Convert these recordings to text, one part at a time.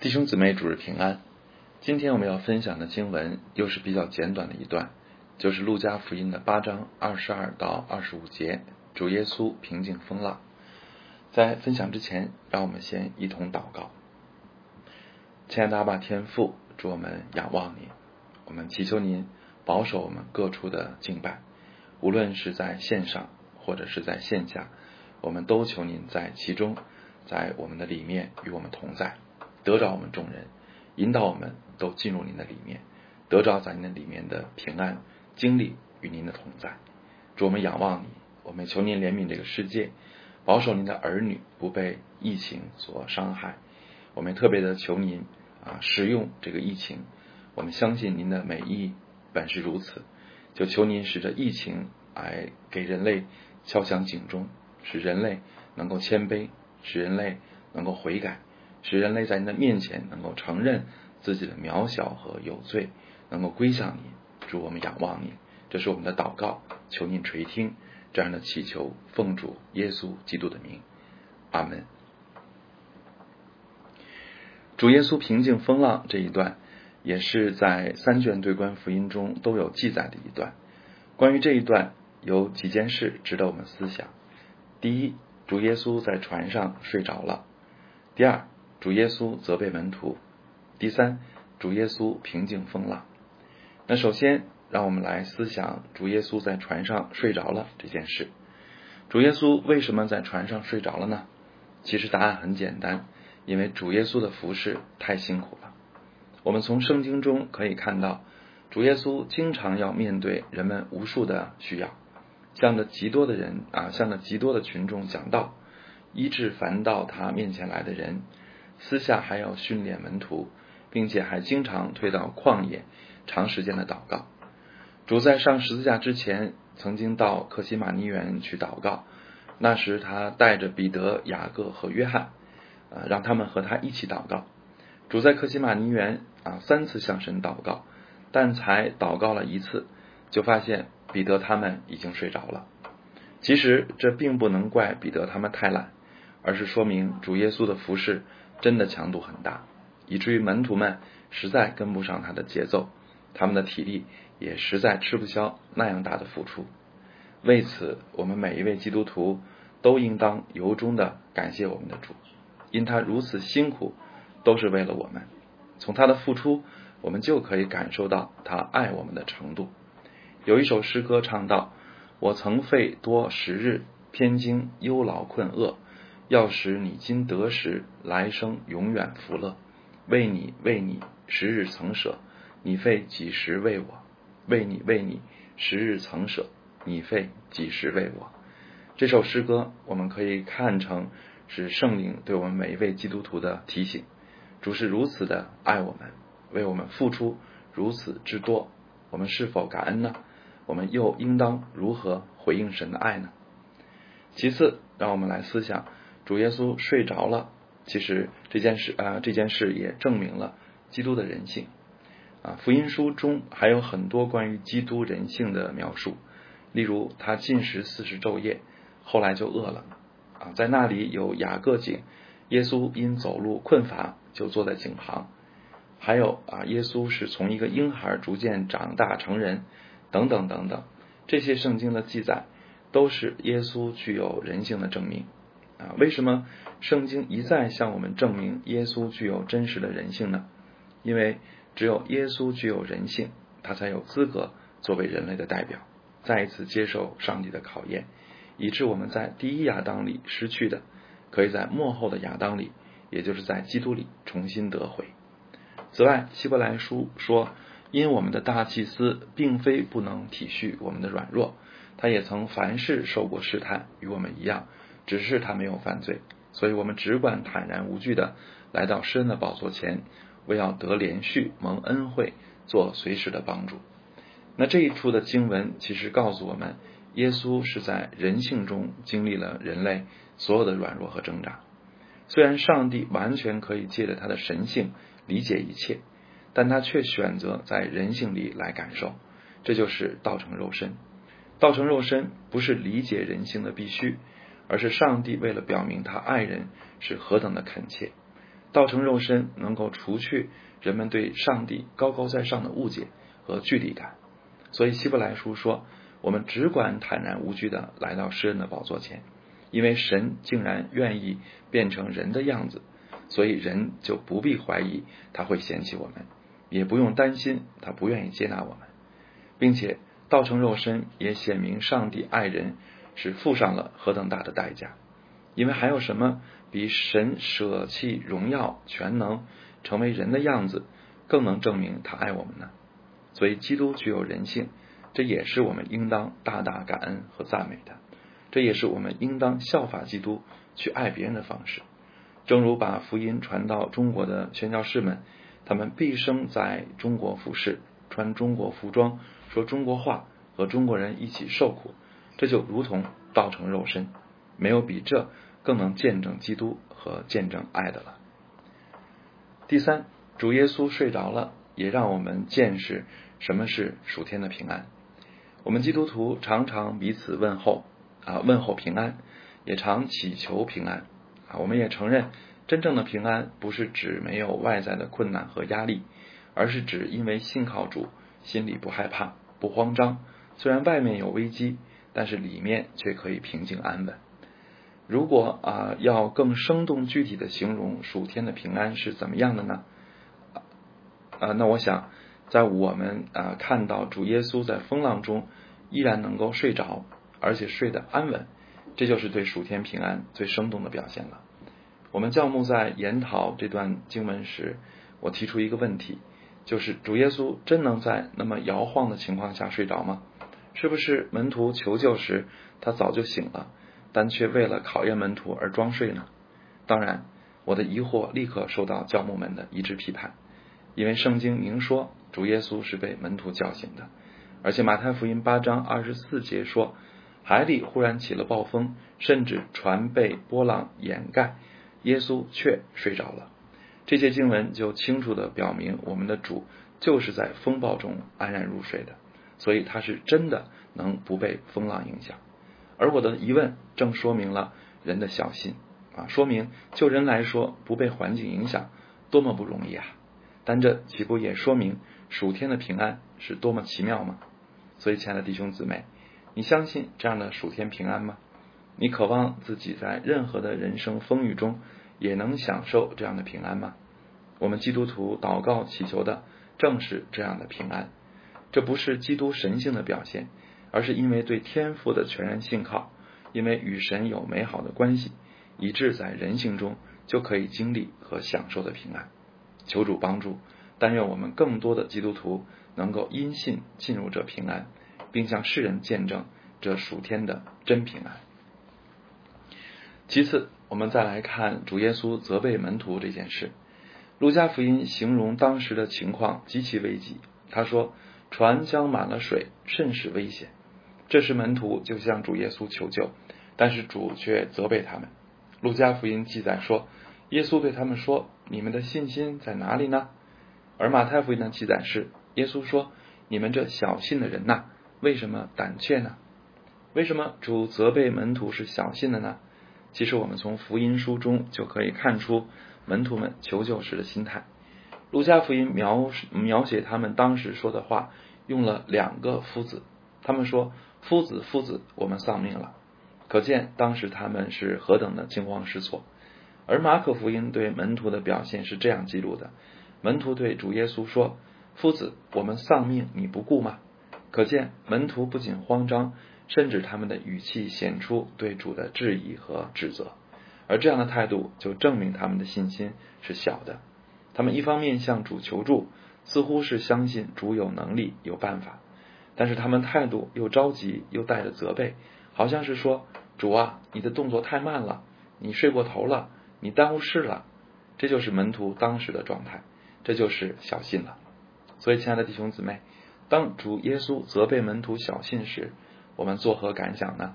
弟兄姊妹，主日平安。今天我们要分享的经文又是比较简短的一段，就是路加福音的八章二十二到二十五节，主耶稣平静风浪。在分享之前，让我们先一同祷告。亲爱的阿爸天父，祝我们仰望您，我们祈求您保守我们各处的敬拜，无论是在线上或者是在线下，我们都求您在其中，在我们的里面与我们同在。得着我们众人，引导我们都进入您的里面，得着在您的里面的平安经历与您的同在。主，我们仰望你，我们求您怜悯这个世界，保守您的儿女不被疫情所伤害。我们特别的求您啊，使用这个疫情，我们相信您的美意本是如此，就求您使这疫情来给人类敲响警钟，使人类能够谦卑，使人类能够悔改。使人类在您的面前能够承认自己的渺小和有罪，能够归向你。主，我们仰望你，这是我们的祷告，求您垂听这样的祈求，奉主耶稣基督的名，阿门。主耶稣平静风浪这一段，也是在三卷对观福音中都有记载的一段。关于这一段，有几件事值得我们思想。第一，主耶稣在船上睡着了。第二。主耶稣责备门徒。第三，主耶稣平静风浪。那首先，让我们来思想主耶稣在船上睡着了这件事。主耶稣为什么在船上睡着了呢？其实答案很简单，因为主耶稣的服饰太辛苦了。我们从圣经中可以看到，主耶稣经常要面对人们无数的需要，向着极多的人啊，向着极多的群众讲道，医治凡到他面前来的人。私下还要训练门徒，并且还经常推到旷野，长时间的祷告。主在上十字架之前，曾经到克西马尼园去祷告。那时他带着彼得、雅各和约翰，呃，让他们和他一起祷告。主在克西马尼园啊三次向神祷告，但才祷告了一次，就发现彼得他们已经睡着了。其实这并不能怪彼得他们太懒，而是说明主耶稣的服饰。真的强度很大，以至于门徒们实在跟不上他的节奏，他们的体力也实在吃不消那样大的付出。为此，我们每一位基督徒都应当由衷的感谢我们的主，因他如此辛苦，都是为了我们。从他的付出，我们就可以感受到他爱我们的程度。有一首诗歌唱道：“我曾费多时日，偏经忧劳困厄。”要使你今得时，来生永远福乐。为你，为你，十日曾舍，你费几时为我？为你，为你，十日曾舍，你费几时为我？这首诗歌，我们可以看成是圣灵对我们每一位基督徒的提醒。主是如此的爱我们，为我们付出如此之多，我们是否感恩呢？我们又应当如何回应神的爱呢？其次，让我们来思想。主耶稣睡着了，其实这件事啊，这件事也证明了基督的人性啊。福音书中还有很多关于基督人性的描述，例如他进食四十昼夜，后来就饿了啊。在那里有雅各井，耶稣因走路困乏就坐在井旁。还有啊，耶稣是从一个婴孩逐渐长大成人，等等等等，这些圣经的记载都是耶稣具有人性的证明。啊，为什么圣经一再向我们证明耶稣具有真实的人性呢？因为只有耶稣具有人性，他才有资格作为人类的代表，再一次接受上帝的考验，以致我们在第一亚当里失去的，可以在幕后的亚当里，也就是在基督里重新得回。此外，希伯来书说，因我们的大祭司并非不能体恤我们的软弱，他也曾凡事受过试探，与我们一样。只是他没有犯罪，所以我们只管坦然无惧的来到施恩的宝座前，为要得连续蒙恩惠，做随时的帮助。那这一处的经文其实告诉我们，耶稣是在人性中经历了人类所有的软弱和挣扎。虽然上帝完全可以借着他的神性理解一切，但他却选择在人性里来感受，这就是道成肉身。道成肉身不是理解人性的必须。而是上帝为了表明他爱人是何等的恳切，道成肉身能够除去人们对上帝高高在上的误解和距离感。所以希伯来书说，我们只管坦然无惧的来到诗人的宝座前，因为神竟然愿意变成人的样子，所以人就不必怀疑他会嫌弃我们，也不用担心他不愿意接纳我们，并且道成肉身也显明上帝爱人是付上了何等大的代价。因为还有什么比神舍弃荣耀全能，成为人的样子，更能证明他爱我们呢？所以，基督具有人性，这也是我们应当大大感恩和赞美的。这也是我们应当效法基督去爱别人的方式。正如把福音传到中国的宣教士们，他们毕生在中国服侍，穿中国服装，说中国话，和中国人一起受苦，这就如同道成肉身。没有比这更能见证基督和见证爱的了。第三，主耶稣睡着了。也让我们见识什么是属天的平安。我们基督徒常常彼此问候啊，问候平安，也常祈求平安啊。我们也承认，真正的平安不是指没有外在的困难和压力，而是指因为信靠主，心里不害怕、不慌张。虽然外面有危机，但是里面却可以平静安稳。如果啊，要更生动具体的形容暑天的平安是怎么样的呢？啊，那我想，在我们啊看到主耶稣在风浪中依然能够睡着，而且睡得安稳，这就是对暑天平安最生动的表现了。我们教牧在研讨这段经文时，我提出一个问题，就是主耶稣真能在那么摇晃的情况下睡着吗？是不是门徒求救时他早就醒了，但却为了考验门徒而装睡呢？当然，我的疑惑立刻受到教牧们的一致批判。因为圣经明说主耶稣是被门徒叫醒的，而且马太福音八章二十四节说海里忽然起了暴风，甚至船被波浪掩盖，耶稣却睡着了。这些经文就清楚的表明我们的主就是在风暴中安然入睡的，所以他是真的能不被风浪影响。而我的疑问正说明了人的小心啊，说明就人来说不被环境影响多么不容易啊！但这岂不也说明暑天的平安是多么奇妙吗？所以，亲爱的弟兄姊妹，你相信这样的暑天平安吗？你渴望自己在任何的人生风雨中也能享受这样的平安吗？我们基督徒祷告祈求的正是这样的平安。这不是基督神性的表现，而是因为对天赋的全然信靠，因为与神有美好的关系，以致在人性中就可以经历和享受的平安。求主帮助，但愿我们更多的基督徒能够因信进入这平安，并向世人见证这属天的真平安。其次，我们再来看主耶稣责备门徒这件事。路加福音形容当时的情况极其危急，他说船将满了水，甚是危险。这时门徒就向主耶稣求救，但是主却责备他们。路加福音记载说。耶稣对他们说：“你们的信心在哪里呢？”而马太福音的记载是：耶稣说：“你们这小信的人呐，为什么胆怯呢？为什么主责备门徒是小信的呢？其实我们从福音书中就可以看出门徒们求救时的心态。路加福音描描写他们当时说的话，用了两个夫子，他们说：“夫子，夫子，我们丧命了。”可见当时他们是何等的惊慌失措。而马可福音对门徒的表现是这样记录的：门徒对主耶稣说：“夫子，我们丧命，你不顾吗？”可见门徒不仅慌张，甚至他们的语气显出对主的质疑和指责。而这样的态度就证明他们的信心是小的。他们一方面向主求助，似乎是相信主有能力、有办法，但是他们态度又着急又带着责备，好像是说：“主啊，你的动作太慢了，你睡过头了。”你耽误事了，这就是门徒当时的状态，这就是小信了。所以，亲爱的弟兄姊妹，当主耶稣责备门徒小信时，我们作何感想呢？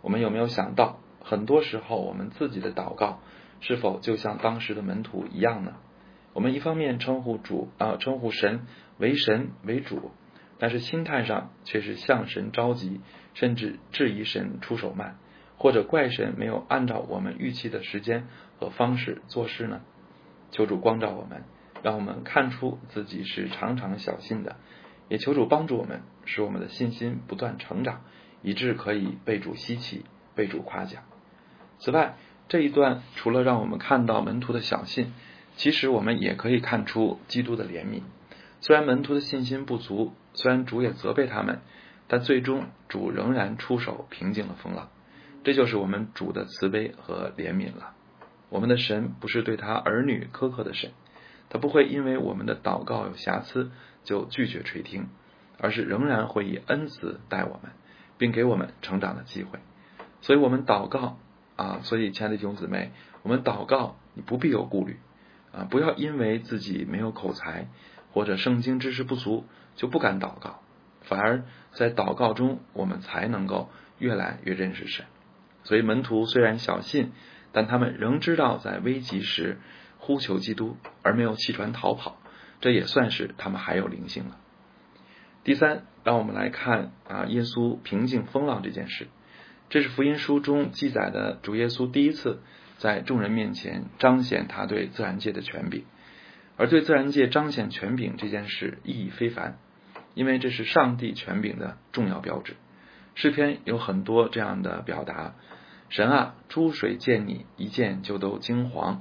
我们有没有想到，很多时候我们自己的祷告是否就像当时的门徒一样呢？我们一方面称呼主啊，称呼神为神为主，但是心态上却是向神着急，甚至质疑神出手慢。或者怪神没有按照我们预期的时间和方式做事呢？求主光照我们，让我们看出自己是常常小心的，也求主帮助我们，使我们的信心不断成长，以致可以被主稀奇，被主夸奖。此外，这一段除了让我们看到门徒的小信，其实我们也可以看出基督的怜悯。虽然门徒的信心不足，虽然主也责备他们，但最终主仍然出手平静了风浪。这就是我们主的慈悲和怜悯了。我们的神不是对他儿女苛刻的神，他不会因为我们的祷告有瑕疵就拒绝垂听，而是仍然会以恩慈待我们，并给我们成长的机会。所以，我们祷告啊，所以亲爱的弟兄姊妹，我们祷告你不必有顾虑啊，不要因为自己没有口才或者圣经知识不足就不敢祷告，反而在祷告中我们才能够越来越认识神。所以，门徒虽然小信。但他们仍知道在危急时呼求基督，而没有弃船逃跑，这也算是他们还有灵性了。第三，让我们来看啊，耶稣平静风浪这件事，这是福音书中记载的主耶稣第一次在众人面前彰显他对自然界的权柄，而对自然界彰显权柄这件事意义非凡，因为这是上帝权柄的重要标志。诗篇有很多这样的表达。神啊，诸水见你一见就都惊惶，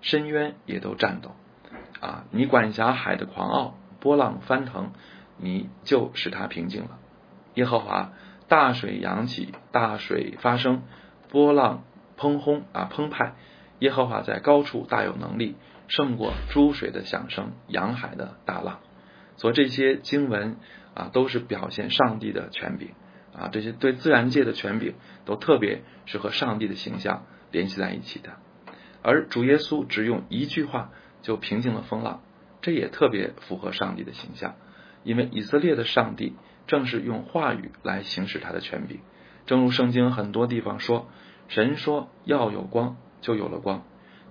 深渊也都颤抖。啊，你管辖海的狂傲，波浪翻腾，你就使它平静了。耶和华，大水扬起，大水发生，波浪砰轰啊澎湃。耶和华在高处大有能力，胜过诸水的响声，洋海的大浪。所以这些经文啊，都是表现上帝的权柄。啊，这些对自然界的权柄都特别是和上帝的形象联系在一起的，而主耶稣只用一句话就平静了风浪，这也特别符合上帝的形象，因为以色列的上帝正是用话语来行使他的权柄，正如圣经很多地方说，神说要有光就有了光，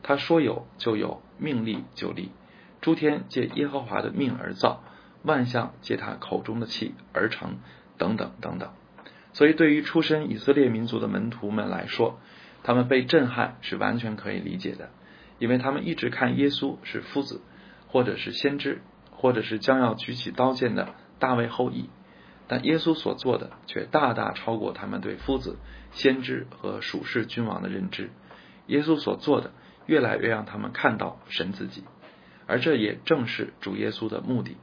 他说有就有，命立就立，诸天借耶和华的命而造，万象借他口中的气而成，等等等等。所以，对于出身以色列民族的门徒们来说，他们被震撼是完全可以理解的，因为他们一直看耶稣是夫子，或者是先知，或者是将要举起刀剑的大卫后裔，但耶稣所做的却大大超过他们对夫子、先知和属世君王的认知。耶稣所做的越来越让他们看到神自己，而这也正是主耶稣的目的，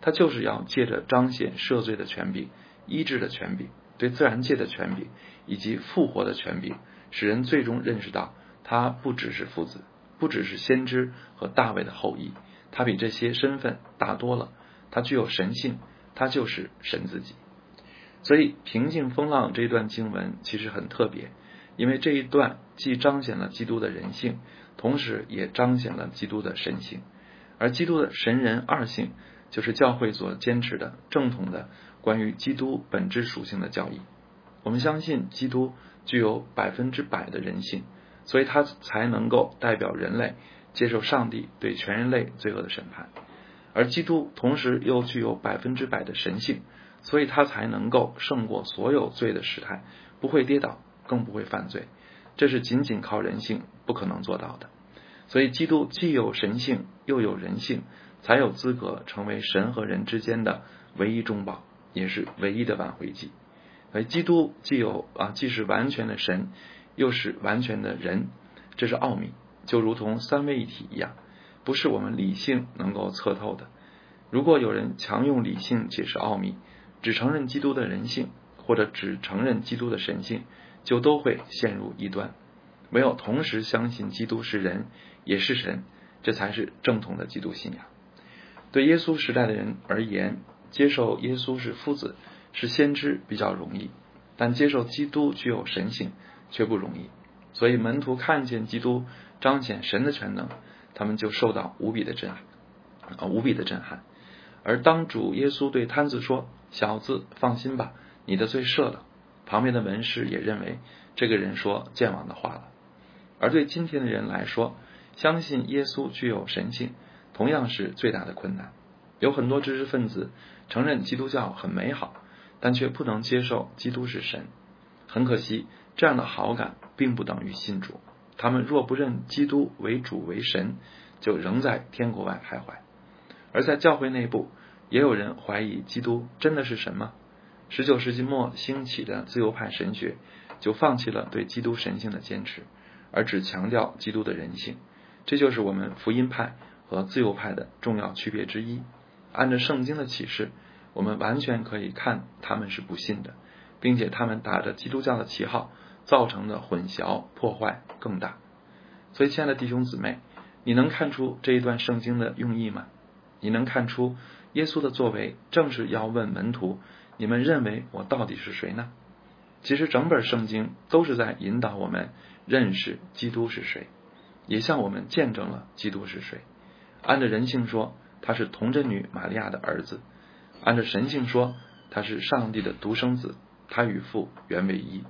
他就是要借着彰显赦罪的权柄、医治的权柄。对自然界的权柄以及复活的权柄，使人最终认识到，他不只是夫子，不只是先知和大卫的后裔，他比这些身份大多了。他具有神性，他就是神自己。所以，平静风浪这一段经文其实很特别，因为这一段既彰显了基督的人性，同时也彰显了基督的神性。而基督的神人二性，就是教会所坚持的正统的。关于基督本质属性的教义，我们相信基督具有百分之百的人性，所以他才能够代表人类接受上帝对全人类罪恶的审判；而基督同时又具有百分之百的神性，所以他才能够胜过所有罪的时态，不会跌倒，更不会犯罪。这是仅仅靠人性不可能做到的。所以，基督既有神性又有人性，才有资格成为神和人之间的唯一中保。也是唯一的挽回剂。而基督既有啊，既是完全的神，又是完全的人，这是奥秘，就如同三位一体一样，不是我们理性能够测透的。如果有人强用理性解释奥秘，只承认基督的人性，或者只承认基督的神性，就都会陷入异端。唯有同时相信基督是人，也是神，这才是正统的基督信仰。对耶稣时代的人而言。接受耶稣是夫子是先知比较容易，但接受基督具有神性却不容易。所以门徒看见基督彰显神的全能，他们就受到无比的震撼啊，无比的震撼。而当主耶稣对摊子说：“小子，放心吧，你的罪赦了。”旁边的文士也认为这个人说健忘的话了。而对今天的人来说，相信耶稣具有神性，同样是最大的困难。有很多知识分子承认基督教很美好，但却不能接受基督是神。很可惜，这样的好感并不等于信主。他们若不认基督为主为神，就仍在天国外徘徊。而在教会内部，也有人怀疑基督真的是神吗？十九世纪末兴起的自由派神学就放弃了对基督神性的坚持，而只强调基督的人性。这就是我们福音派和自由派的重要区别之一。按照圣经的启示，我们完全可以看他们是不信的，并且他们打着基督教的旗号造成的混淆破坏更大。所以，亲爱的弟兄姊妹，你能看出这一段圣经的用意吗？你能看出耶稣的作为正是要问门徒：你们认为我到底是谁呢？其实，整本圣经都是在引导我们认识基督是谁，也向我们见证了基督是谁。按照人性说，他是童贞女玛利亚的儿子；按照神性说，他是上帝的独生子，他与父原为一。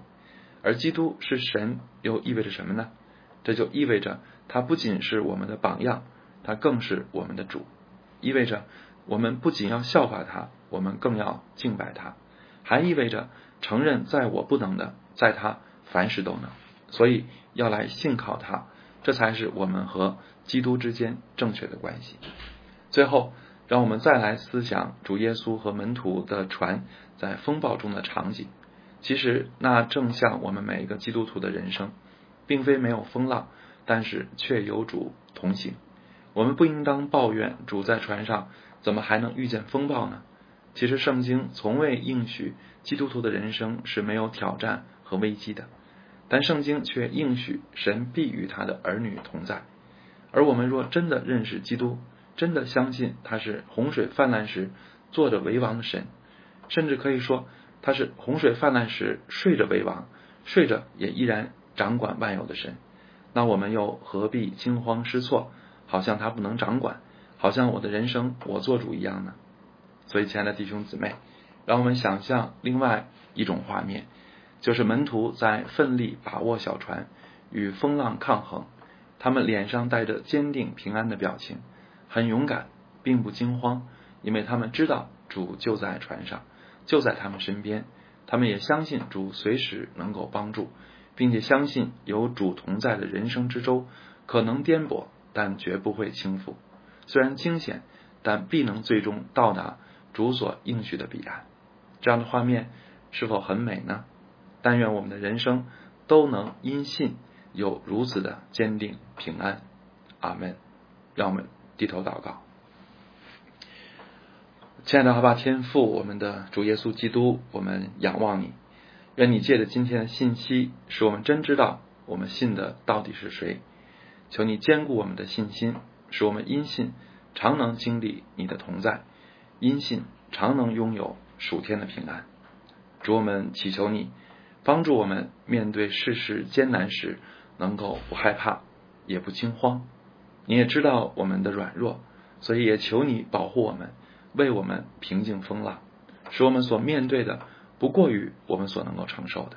而基督是神，又意味着什么呢？这就意味着他不仅是我们的榜样，他更是我们的主。意味着我们不仅要效法他，我们更要敬拜他，还意味着承认在我不能的，在他凡事都能。所以要来信靠他，这才是我们和基督之间正确的关系。最后，让我们再来思想主耶稣和门徒的船在风暴中的场景。其实那正像我们每一个基督徒的人生。并非没有风浪，但是却有主同行。我们不应当抱怨主在船上怎么还能遇见风暴呢？其实圣经从未应许基督徒的人生是没有挑战和危机的，但圣经却应许神必与他的儿女同在。而我们若真的认识基督，真的相信他是洪水泛滥时坐着为王的神，甚至可以说他是洪水泛滥时睡着为王，睡着也依然。掌管万有的神，那我们又何必惊慌失措？好像他不能掌管，好像我的人生我做主一样呢？所以，亲爱的弟兄姊妹，让我们想象另外一种画面，就是门徒在奋力把握小船，与风浪抗衡。他们脸上带着坚定平安的表情，很勇敢，并不惊慌，因为他们知道主就在船上，就在他们身边。他们也相信主随时能够帮助。并且相信有主同在的人生之舟，可能颠簸，但绝不会倾覆。虽然惊险，但必能最终到达主所应许的彼岸。这样的画面是否很美呢？但愿我们的人生都能因信有如此的坚定平安。阿门。让我们低头祷告。亲爱的好吧，天父，我们的主耶稣基督，我们仰望你。愿你借着今天的信息，使我们真知道我们信的到底是谁。求你坚固我们的信心，使我们因信常能经历你的同在，因信常能拥有属天的平安。主，我们祈求你帮助我们面对世事艰难时，能够不害怕，也不惊慌。你也知道我们的软弱，所以也求你保护我们，为我们平静风浪，使我们所面对的。不过于我们所能够承受的，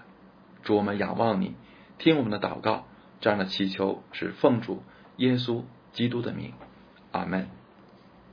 主我们仰望你，听我们的祷告，这样的祈求是奉主耶稣基督的名，阿门。